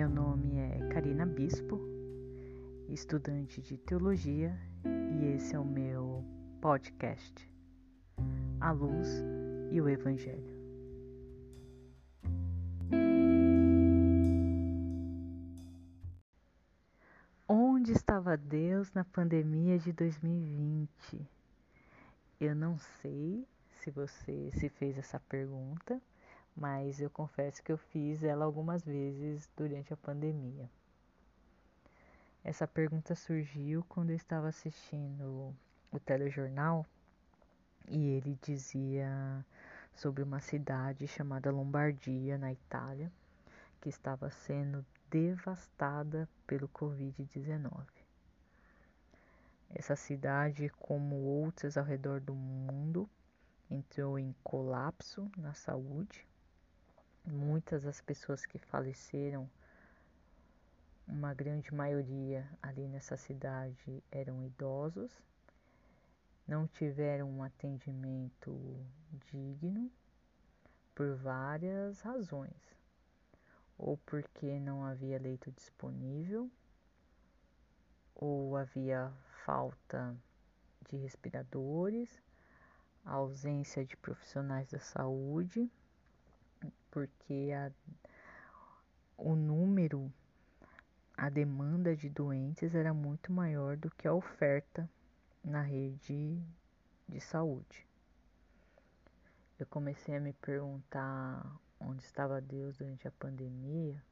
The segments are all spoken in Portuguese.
Meu nome é Karina Bispo, estudante de teologia, e esse é o meu podcast, A Luz e o Evangelho. Onde estava Deus na pandemia de 2020? Eu não sei se você se fez essa pergunta mas eu confesso que eu fiz ela algumas vezes durante a pandemia. Essa pergunta surgiu quando eu estava assistindo o telejornal e ele dizia sobre uma cidade chamada Lombardia, na Itália, que estava sendo devastada pelo Covid-19. Essa cidade, como outras ao redor do mundo, entrou em colapso na saúde Muitas das pessoas que faleceram, uma grande maioria ali nessa cidade eram idosos, não tiveram um atendimento digno por várias razões. Ou porque não havia leito disponível, ou havia falta de respiradores, ausência de profissionais da saúde porque a, o número, a demanda de doentes era muito maior do que a oferta na rede de saúde. Eu comecei a me perguntar onde estava Deus durante a pandemia,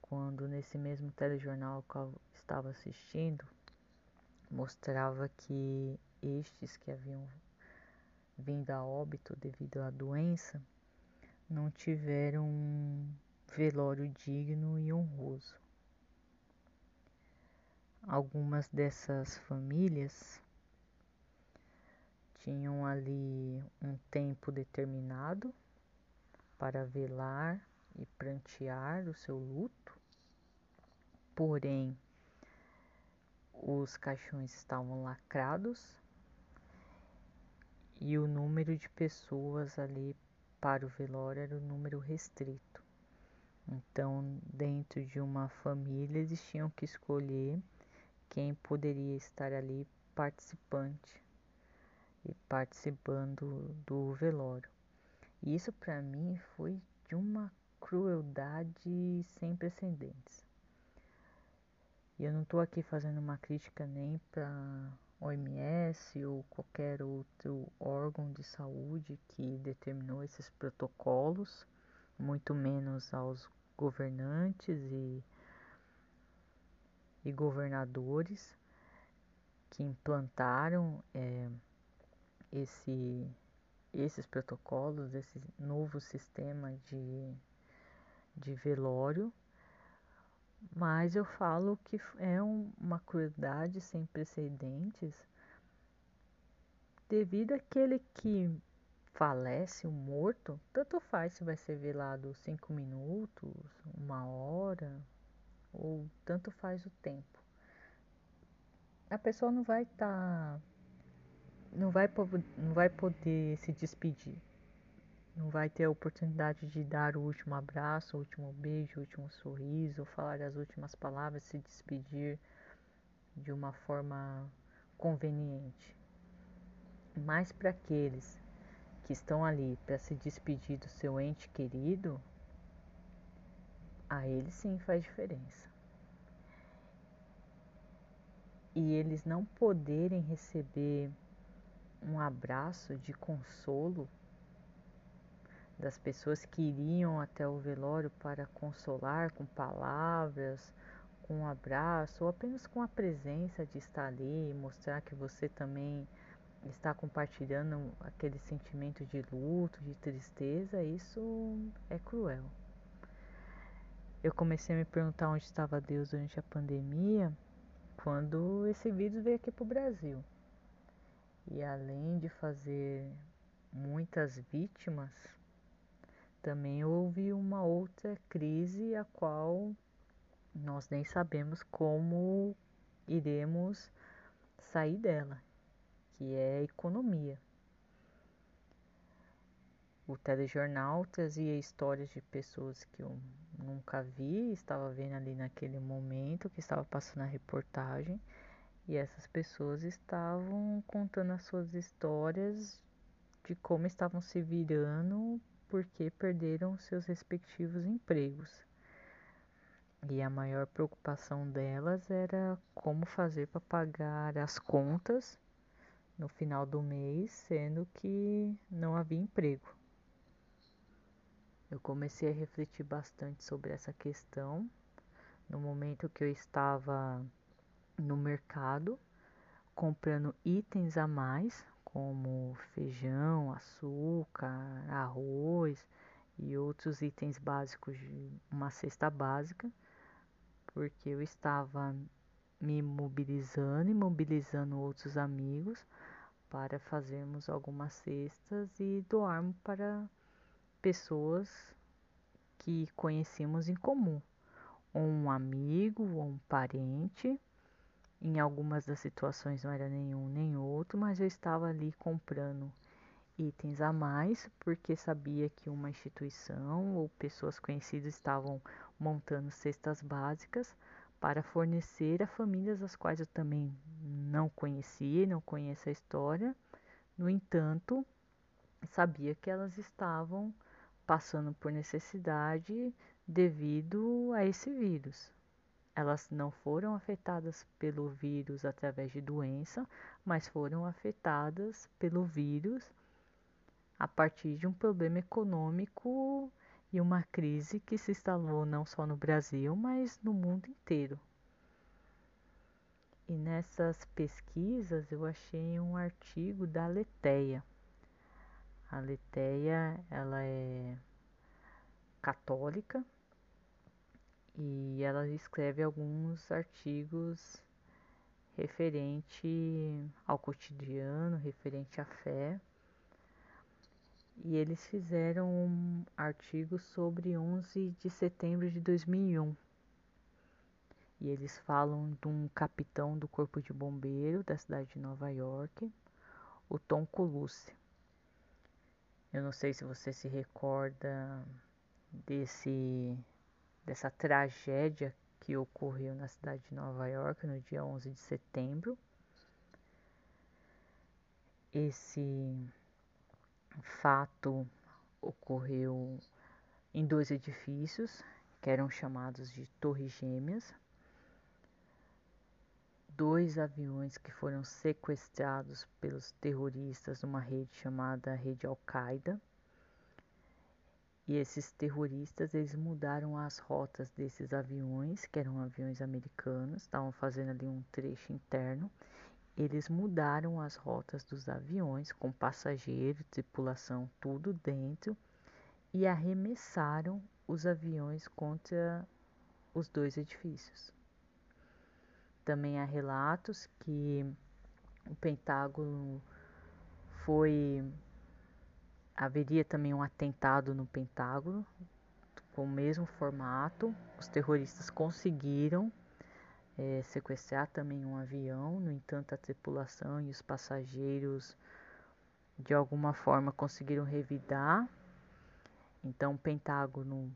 quando nesse mesmo telejornal que eu estava assistindo, mostrava que estes que haviam vindo a óbito devido à doença não tiveram um velório digno e honroso. Algumas dessas famílias tinham ali um tempo determinado para velar e prantear o seu luto, porém os caixões estavam lacrados e o número de pessoas ali para o velório era um número restrito. Então, dentro de uma família, eles tinham que escolher quem poderia estar ali participante e participando do velório. E isso para mim foi de uma crueldade sem precedentes. E eu não estou aqui fazendo uma crítica nem para OMS ou qualquer outro órgão de saúde que determinou esses protocolos, muito menos aos governantes e, e governadores que implantaram é, esse, esses protocolos, esse novo sistema de, de velório mas eu falo que é um, uma crueldade sem precedentes devido àquele que falece, o morto, tanto faz se vai ser velado cinco minutos, uma hora, ou tanto faz o tempo. A pessoa não vai estar. Tá, não, vai, não vai poder se despedir não vai ter a oportunidade de dar o último abraço, o último beijo, o último sorriso, falar as últimas palavras, se despedir de uma forma conveniente. Mas para aqueles que estão ali para se despedir do seu ente querido, a eles sim faz diferença. E eles não poderem receber um abraço de consolo das pessoas que iriam até o velório para consolar com palavras, com um abraço, ou apenas com a presença de estar ali mostrar que você também está compartilhando aquele sentimento de luto, de tristeza, isso é cruel. Eu comecei a me perguntar onde estava Deus durante a pandemia quando esse vírus veio aqui para o Brasil. E além de fazer muitas vítimas, também houve uma outra crise a qual nós nem sabemos como iremos sair dela, que é a economia. O telejornal trazia histórias de pessoas que nunca vi, estava vendo ali naquele momento que estava passando a reportagem e essas pessoas estavam contando as suas histórias de como estavam se virando porque perderam seus respectivos empregos. E a maior preocupação delas era como fazer para pagar as contas no final do mês, sendo que não havia emprego. Eu comecei a refletir bastante sobre essa questão no momento que eu estava no mercado comprando itens a mais, como feijão, açúcar, arroz e outros itens básicos de uma cesta básica, porque eu estava me mobilizando e mobilizando outros amigos para fazermos algumas cestas e doarmos para pessoas que conhecemos em comum, ou um amigo ou um parente. Em algumas das situações não era nenhum nem outro, mas eu estava ali comprando itens a mais porque sabia que uma instituição ou pessoas conhecidas estavam montando cestas básicas para fornecer a famílias as quais eu também não conhecia, não conheço a história. No entanto, sabia que elas estavam passando por necessidade devido a esse vírus. Elas não foram afetadas pelo vírus através de doença, mas foram afetadas pelo vírus a partir de um problema econômico e uma crise que se instalou não só no Brasil, mas no mundo inteiro. E nessas pesquisas eu achei um artigo da Leteia, a Leteia, ela é católica e ela escreve alguns artigos referente ao cotidiano, referente à fé. E eles fizeram um artigo sobre 11 de setembro de 2001. E eles falam de um capitão do Corpo de Bombeiro da cidade de Nova York, o Tom Colucci. Eu não sei se você se recorda desse dessa tragédia que ocorreu na cidade de Nova York no dia 11 de setembro. Esse fato ocorreu em dois edifícios que eram chamados de Torres Gêmeas. Dois aviões que foram sequestrados pelos terroristas numa rede chamada Rede Al-Qaeda. E esses terroristas, eles mudaram as rotas desses aviões, que eram aviões americanos, estavam fazendo ali um trecho interno. Eles mudaram as rotas dos aviões, com passageiro, tripulação, tudo dentro, e arremessaram os aviões contra os dois edifícios. Também há relatos que o Pentágono foi haveria também um atentado no Pentágono com o mesmo formato. Os terroristas conseguiram é, sequestrar também um avião, no entanto, a tripulação e os passageiros de alguma forma conseguiram revidar. Então, o Pentágono,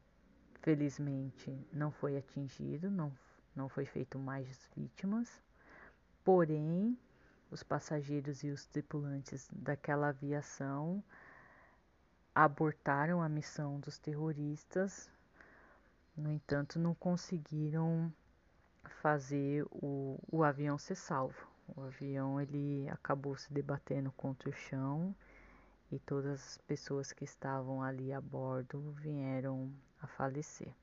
felizmente, não foi atingido, não, não foi feito mais vítimas. Porém, os passageiros e os tripulantes daquela aviação abortaram a missão dos terroristas, no entanto, não conseguiram fazer o, o avião ser salvo. O avião ele acabou se debatendo contra o chão e todas as pessoas que estavam ali a bordo vieram a falecer.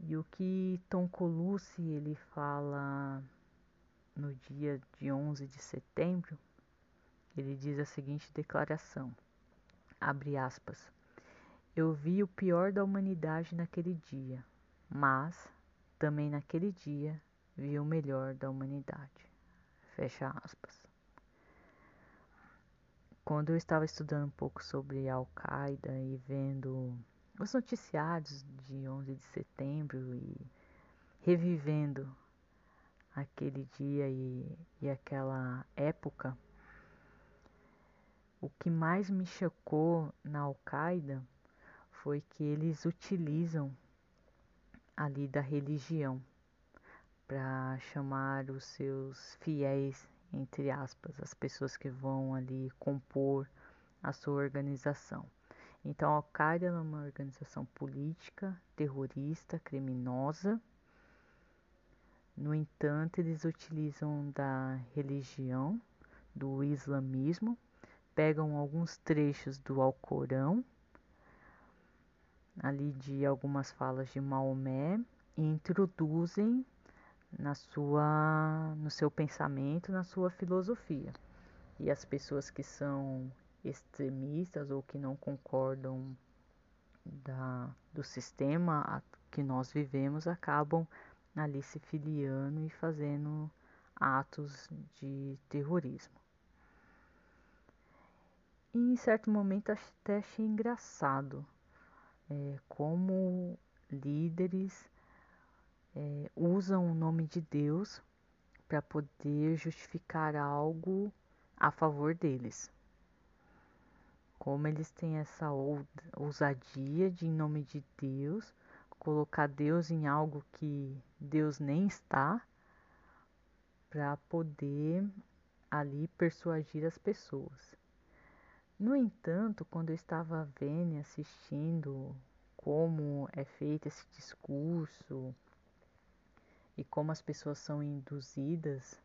E o que Tom Colucci ele fala no dia de 11 de setembro ele diz a seguinte declaração: abre aspas. Eu vi o pior da humanidade naquele dia, mas também naquele dia vi o melhor da humanidade. Fecha aspas. Quando eu estava estudando um pouco sobre Al-Qaeda e vendo os noticiários de 11 de setembro e revivendo aquele dia e, e aquela época, o que mais me chocou na Al-Qaeda foi que eles utilizam ali da religião para chamar os seus fiéis, entre aspas, as pessoas que vão ali compor a sua organização. Então, a Al-Qaeda é uma organização política, terrorista, criminosa. No entanto, eles utilizam da religião, do islamismo, pegam alguns trechos do Alcorão, ali de algumas falas de Maomé, e introduzem na sua, no seu pensamento, na sua filosofia. E as pessoas que são extremistas ou que não concordam da, do sistema que nós vivemos acabam ali se filiando e fazendo atos de terrorismo. E em certo momento até achei engraçado é, como líderes é, usam o nome de Deus para poder justificar algo a favor deles como eles têm essa ousadia de, em nome de Deus, colocar Deus em algo que Deus nem está, para poder ali persuadir as pessoas. No entanto, quando eu estava vendo e assistindo como é feito esse discurso e como as pessoas são induzidas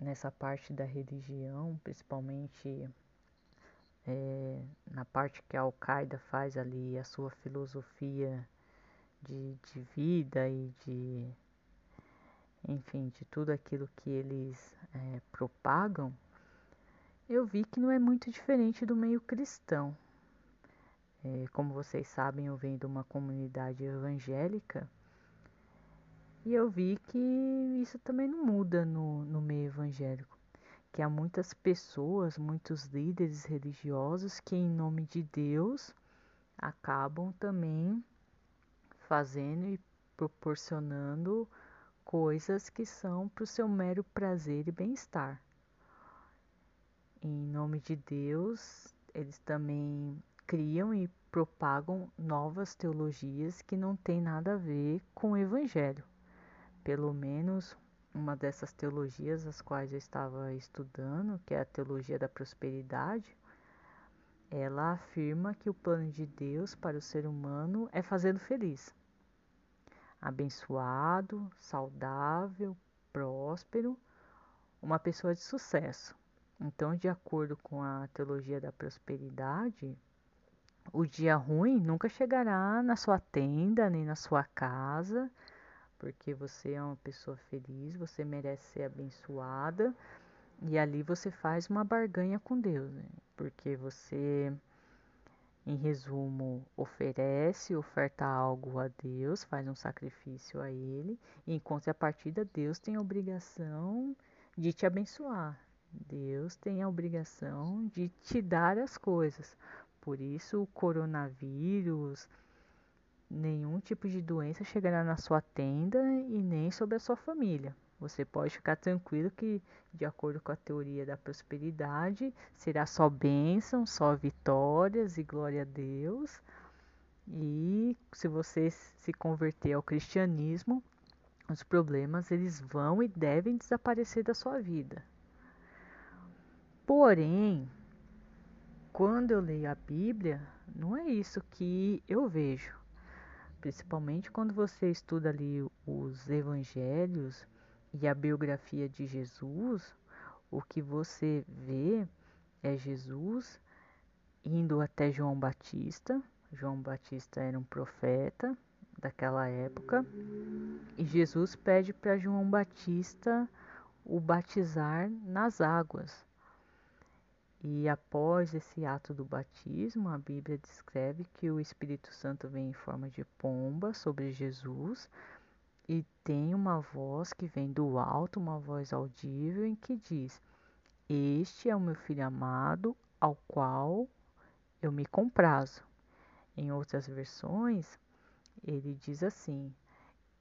nessa parte da religião, principalmente é, na parte que a Al-Qaeda faz ali a sua filosofia de, de vida e de enfim, de tudo aquilo que eles é, propagam, eu vi que não é muito diferente do meio cristão. É, como vocês sabem, eu venho de uma comunidade evangélica e eu vi que isso também não muda no, no meio evangélico que há muitas pessoas, muitos líderes religiosos que, em nome de Deus, acabam também fazendo e proporcionando coisas que são para o seu mero prazer e bem-estar. Em nome de Deus, eles também criam e propagam novas teologias que não têm nada a ver com o Evangelho. Pelo menos uma dessas teologias as quais eu estava estudando, que é a teologia da prosperidade, ela afirma que o plano de Deus para o ser humano é fazê-lo feliz, abençoado, saudável, próspero, uma pessoa de sucesso. Então, de acordo com a teologia da prosperidade, o dia ruim nunca chegará na sua tenda nem na sua casa, porque você é uma pessoa feliz, você merece ser abençoada e ali você faz uma barganha com Deus, né? porque você, em resumo, oferece, oferta algo a Deus, faz um sacrifício a Ele, e em contrapartida, Deus tem a obrigação de te abençoar. Deus tem a obrigação de te dar as coisas. Por isso, o coronavírus, Nenhum tipo de doença chegará na sua tenda e nem sobre a sua família. Você pode ficar tranquilo que, de acordo com a teoria da prosperidade, será só bênção, só vitórias e glória a Deus. E se você se converter ao cristianismo, os problemas eles vão e devem desaparecer da sua vida. Porém, quando eu leio a Bíblia, não é isso que eu vejo principalmente quando você estuda ali os evangelhos e a biografia de Jesus, o que você vê é Jesus indo até João Batista. João Batista era um profeta daquela época e Jesus pede para João Batista o batizar nas águas. E após esse ato do batismo, a Bíblia descreve que o Espírito Santo vem em forma de pomba sobre Jesus e tem uma voz que vem do alto, uma voz audível, em que diz: Este é o meu filho amado, ao qual eu me comprazo. Em outras versões, ele diz assim: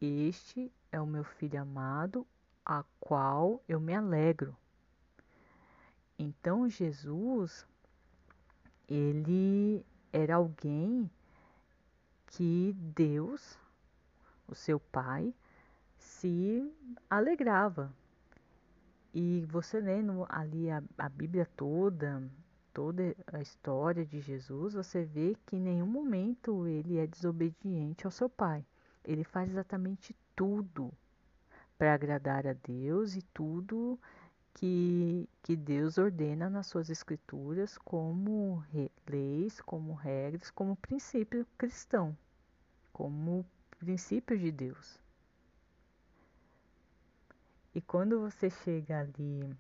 Este é o meu filho amado, a qual eu me alegro. Então Jesus, ele era alguém que Deus, o seu pai, se alegrava. E você lendo ali a, a Bíblia toda, toda a história de Jesus, você vê que em nenhum momento ele é desobediente ao seu pai. Ele faz exatamente tudo para agradar a Deus e tudo que, que Deus ordena nas suas escrituras como leis, como regras, como princípio cristão, como princípio de Deus. E quando você chega ali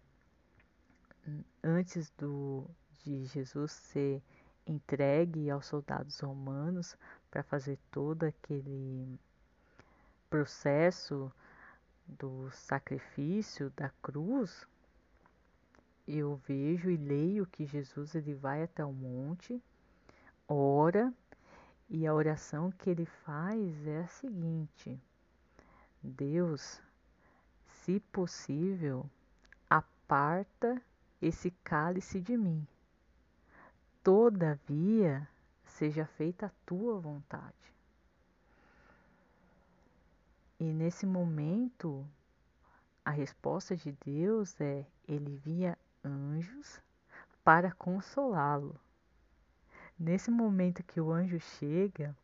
antes do, de Jesus ser entregue aos soldados romanos para fazer todo aquele processo do sacrifício da cruz, eu vejo e leio que Jesus ele vai até o monte, ora, e a oração que ele faz é a seguinte: Deus, se possível, aparta esse cálice de mim. Todavia, seja feita a tua vontade. E nesse momento, a resposta de Deus é: ele via anjos para consolá-lo. Nesse momento que o anjo chega,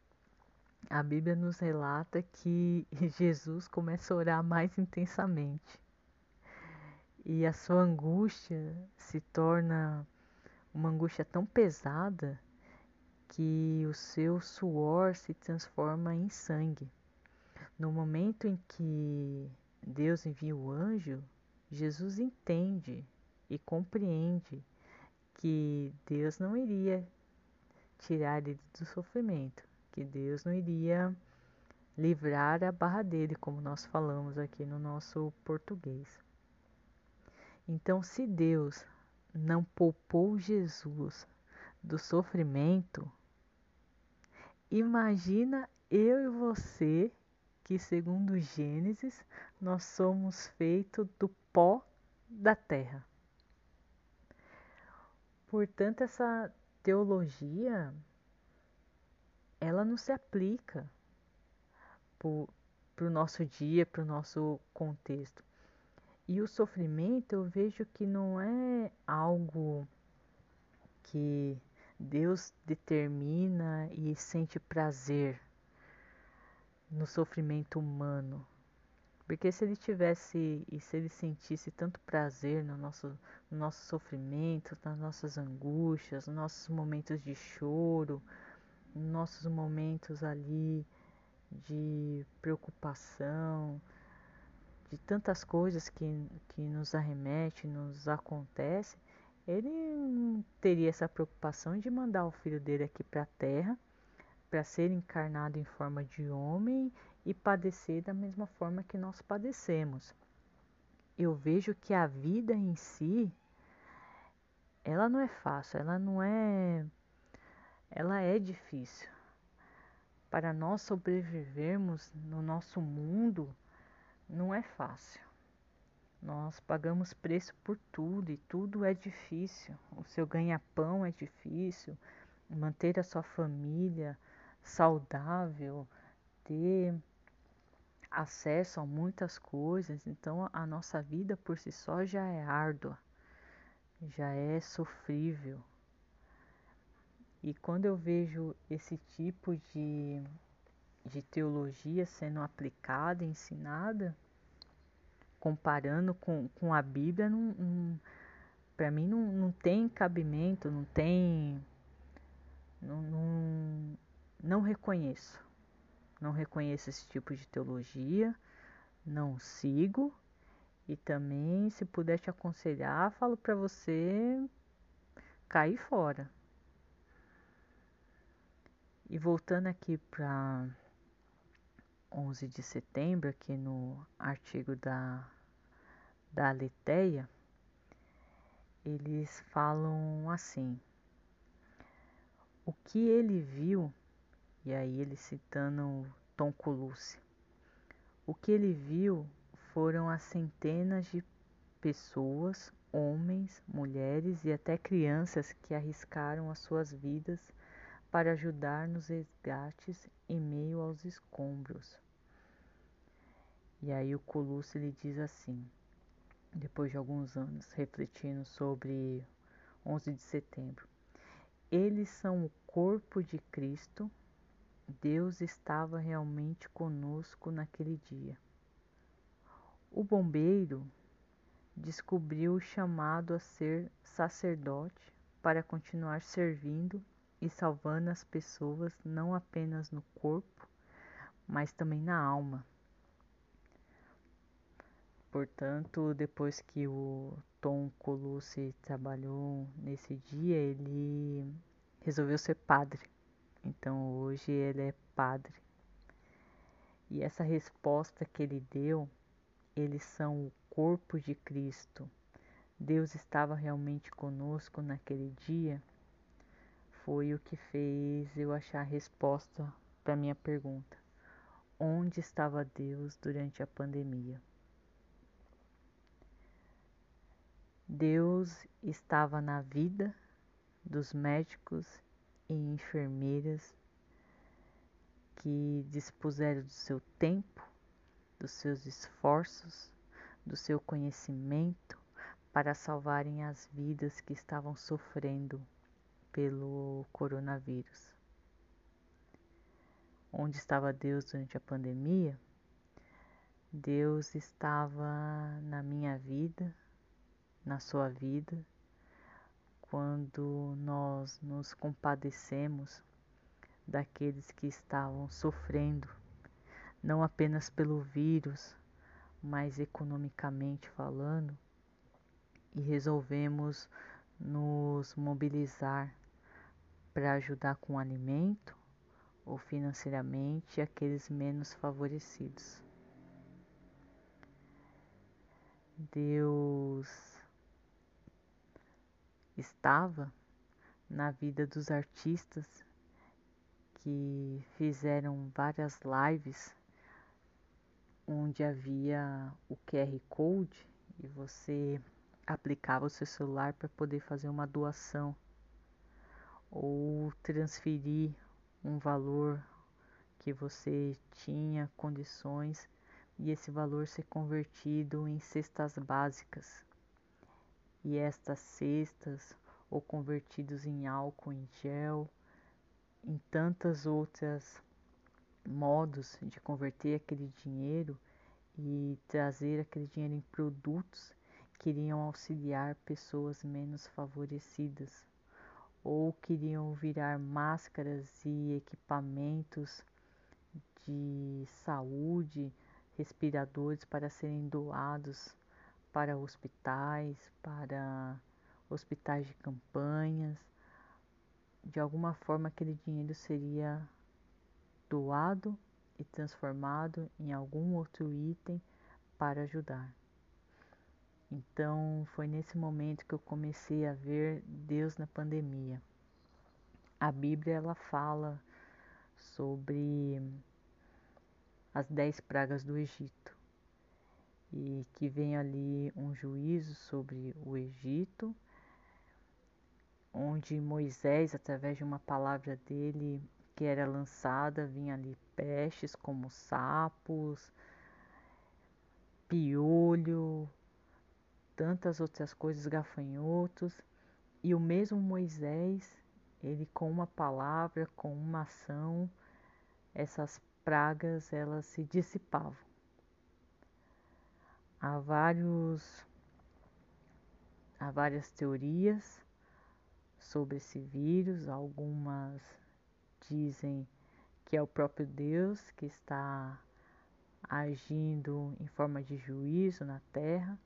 a Bíblia nos relata que Jesus começa a orar mais intensamente. E a sua angústia se torna uma angústia tão pesada que o seu suor se transforma em sangue. No momento em que Deus envia o anjo, Jesus entende e compreende que Deus não iria tirar ele do sofrimento, que Deus não iria livrar a barra dele, como nós falamos aqui no nosso português. Então, se Deus não poupou Jesus do sofrimento, imagina eu e você que, segundo Gênesis, nós somos feitos do pó da terra. Portanto, essa teologia ela não se aplica para o nosso dia, para o nosso contexto. E o sofrimento eu vejo que não é algo que Deus determina e sente prazer no sofrimento humano. Porque se ele tivesse e se ele sentisse tanto prazer no nosso, no nosso sofrimento, nas nossas angústias, nos nossos momentos de choro, nos nossos momentos ali de preocupação, de tantas coisas que, que nos arremete, nos acontece, ele não teria essa preocupação de mandar o filho dele aqui para a terra para ser encarnado em forma de homem e padecer da mesma forma que nós padecemos. Eu vejo que a vida em si ela não é fácil, ela não é ela é difícil. Para nós sobrevivermos no nosso mundo, não é fácil. Nós pagamos preço por tudo e tudo é difícil. O seu ganha-pão é difícil, manter a sua família saudável, ter acesso a muitas coisas. Então a nossa vida por si só já é árdua, já é sofrível. E quando eu vejo esse tipo de de teologia sendo aplicada, ensinada, comparando com, com a Bíblia, não, não para mim não, não tem cabimento, não tem. Não, não, não reconheço. Não reconheço esse tipo de teologia, não sigo e também, se puder te aconselhar, falo para você cair fora. E voltando aqui para 11 de setembro, aqui no artigo da, da Aleteia, eles falam assim: o que ele viu, e aí ele citando Tom Colucci, o que ele viu foram as centenas de pessoas, homens, mulheres e até crianças que arriscaram as suas vidas para ajudar nos resgates em meio aos escombros. E aí o Colucci ele diz assim, depois de alguns anos, refletindo sobre 11 de setembro. Eles são o corpo de Cristo. Deus estava realmente conosco naquele dia. O bombeiro descobriu o chamado a ser sacerdote para continuar servindo e salvando as pessoas não apenas no corpo, mas também na alma. Portanto, depois que o Tom Colucci trabalhou nesse dia, ele resolveu ser padre. Então hoje ele é padre. E essa resposta que ele deu, eles são o corpo de Cristo. Deus estava realmente conosco naquele dia, foi o que fez eu achar a resposta para minha pergunta. Onde estava Deus durante a pandemia? Deus estava na vida dos médicos e enfermeiras que dispuseram do seu tempo, dos seus esforços, do seu conhecimento para salvarem as vidas que estavam sofrendo pelo coronavírus. Onde estava Deus durante a pandemia? Deus estava na minha vida, na sua vida, quando nós nos compadecemos daqueles que estavam sofrendo, não apenas pelo vírus, mas economicamente falando, e resolvemos nos mobilizar para ajudar com alimento ou financeiramente aqueles menos favorecidos. Deus estava na vida dos artistas que fizeram várias lives onde havia o QR Code e você aplicava o seu celular para poder fazer uma doação ou transferir um valor que você tinha condições e esse valor ser convertido em cestas básicas e estas cestas ou convertidos em álcool em gel, em tantas outras modos de converter aquele dinheiro e trazer aquele dinheiro em produtos que iriam auxiliar pessoas menos favorecidas ou queriam virar máscaras e equipamentos de saúde, respiradores para serem doados para hospitais, para hospitais de campanhas. De alguma forma, aquele dinheiro seria doado e transformado em algum outro item para ajudar. Então, foi nesse momento que eu comecei a ver Deus na pandemia. A Bíblia ela fala sobre as dez pragas do Egito e que vem ali um juízo sobre o Egito, onde Moisés, através de uma palavra dele que era lançada, vinha ali pestes como sapos, piolho, tantas outras coisas, gafanhotos, e o mesmo Moisés, ele com uma palavra, com uma ação, essas pragas elas se dissipavam. Há vários há várias teorias sobre esse vírus, algumas dizem que é o próprio Deus que está agindo em forma de juízo na terra,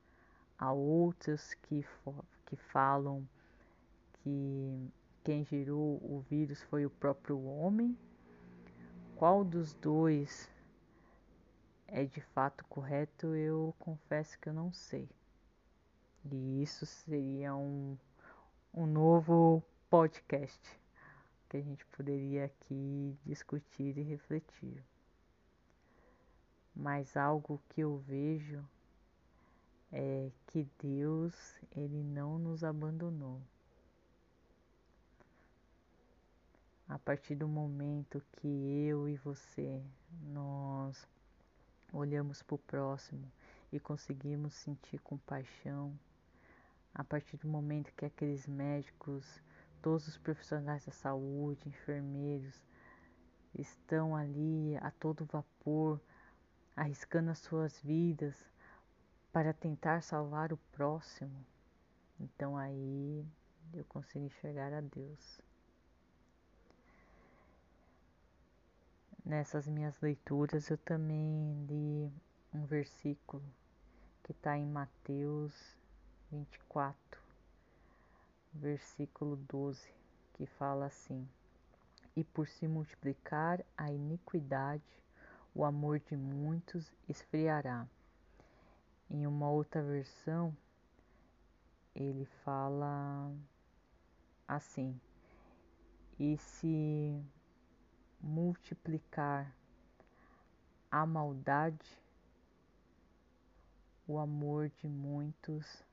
há outras que, que falam que quem gerou o vírus foi o próprio homem. Qual dos dois é de fato correto, eu confesso que eu não sei. E isso seria um, um novo podcast que a gente poderia aqui discutir e refletir. Mas algo que eu vejo é que Deus ele não nos abandonou. a partir do momento que eu e você nós olhamos para o próximo e conseguimos sentir compaixão, a partir do momento que aqueles médicos, todos os profissionais da saúde, enfermeiros, estão ali a todo vapor, arriscando as suas vidas para tentar salvar o próximo, então aí eu consigo enxergar a Deus. Nessas minhas leituras eu também li um versículo que está em Mateus 24, versículo 12, que fala assim: E por se multiplicar a iniquidade, o amor de muitos esfriará. Em uma outra versão, ele fala assim: e se multiplicar a maldade, o amor de muitos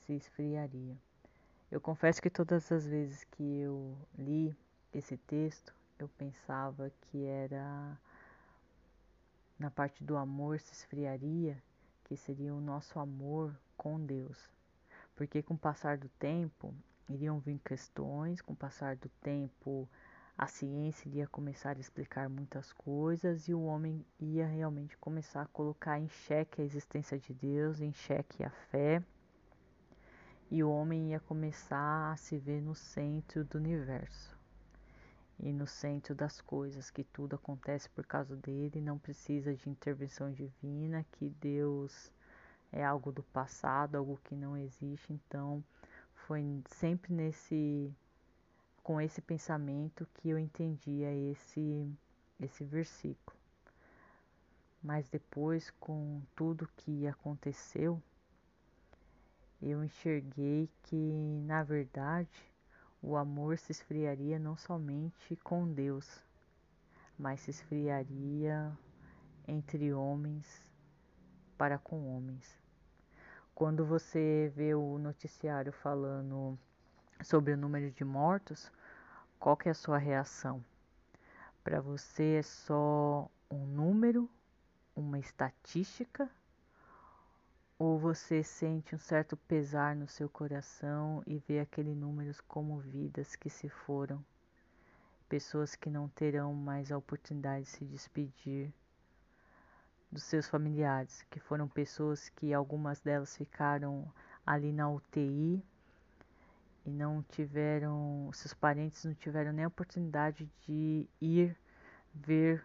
se esfriaria. Eu confesso que todas as vezes que eu li esse texto, eu pensava que era na parte do amor se esfriaria, que seria o nosso amor com Deus. Porque com o passar do tempo, iriam vir questões, com o passar do tempo, a ciência iria começar a explicar muitas coisas e o homem ia realmente começar a colocar em xeque a existência de Deus, em xeque a fé, e o homem ia começar a se ver no centro do universo e no centro das coisas, que tudo acontece por causa dele, não precisa de intervenção divina, que Deus é algo do passado, algo que não existe, então foi sempre nesse com esse pensamento que eu entendia esse esse versículo. Mas depois com tudo que aconteceu, eu enxerguei que na verdade o amor se esfriaria não somente com Deus, mas se esfriaria entre homens para com homens. Quando você vê o noticiário falando sobre o número de mortos, qual que é a sua reação? Para você é só um número, uma estatística? Ou você sente um certo pesar no seu coração e vê aquele número como vidas que se foram, pessoas que não terão mais a oportunidade de se despedir dos seus familiares, que foram pessoas que algumas delas ficaram ali na UTI e não tiveram, seus parentes não tiveram nem a oportunidade de ir ver,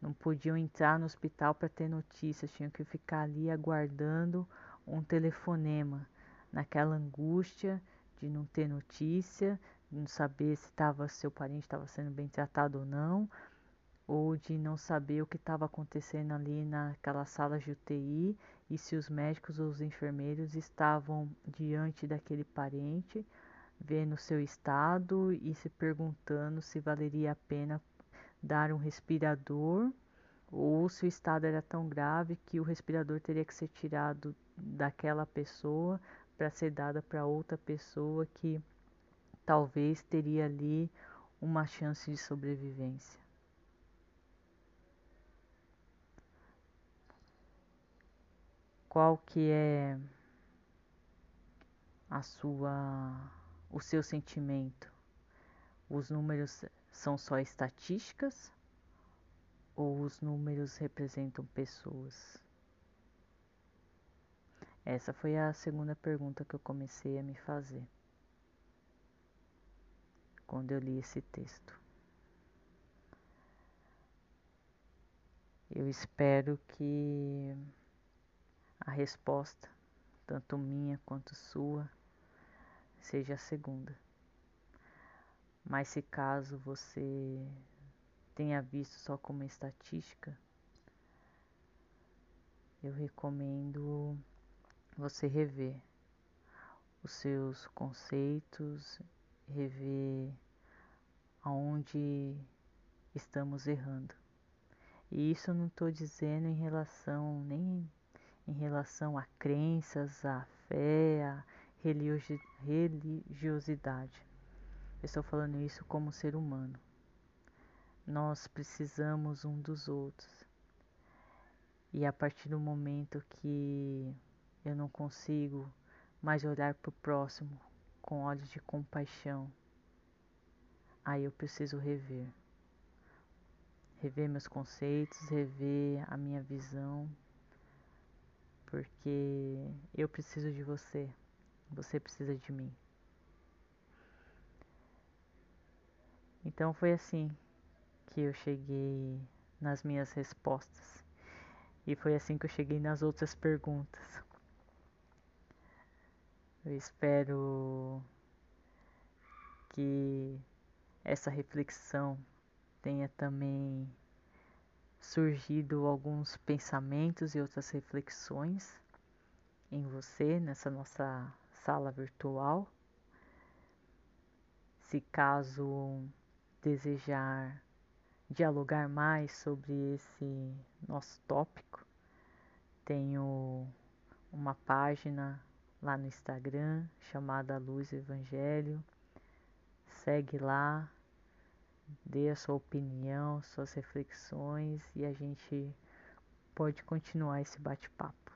não podiam entrar no hospital para ter notícias, tinham que ficar ali aguardando um telefonema, naquela angústia de não ter notícia, de não saber se tava, seu parente estava sendo bem tratado ou não, ou de não saber o que estava acontecendo ali naquela sala de UTI e se os médicos ou os enfermeiros estavam diante daquele parente, vendo seu estado e se perguntando se valeria a pena dar um respirador ou se o estado era tão grave que o respirador teria que ser tirado daquela pessoa para ser dada para outra pessoa que talvez teria ali uma chance de sobrevivência. qual que é a sua o seu sentimento? Os números são só estatísticas ou os números representam pessoas? Essa foi a segunda pergunta que eu comecei a me fazer quando eu li esse texto. Eu espero que a resposta, tanto minha quanto sua, seja a segunda. Mas se caso você tenha visto só como estatística, eu recomendo você rever os seus conceitos, rever aonde estamos errando. E isso não estou dizendo em relação nem em relação a crenças, a fé, a religiosidade. Eu estou falando isso como ser humano. Nós precisamos um dos outros. E a partir do momento que eu não consigo mais olhar para o próximo com olhos de compaixão, aí eu preciso rever. Rever meus conceitos, rever a minha visão, porque eu preciso de você, você precisa de mim. Então foi assim que eu cheguei nas minhas respostas. E foi assim que eu cheguei nas outras perguntas. Eu espero que essa reflexão tenha também surgido alguns pensamentos e outras reflexões em você nessa nossa sala virtual. Se caso desejar dialogar mais sobre esse nosso tópico, tenho uma página lá no Instagram chamada Luz Evangelho. Segue lá, dê a sua opinião, suas reflexões e a gente pode continuar esse bate-papo.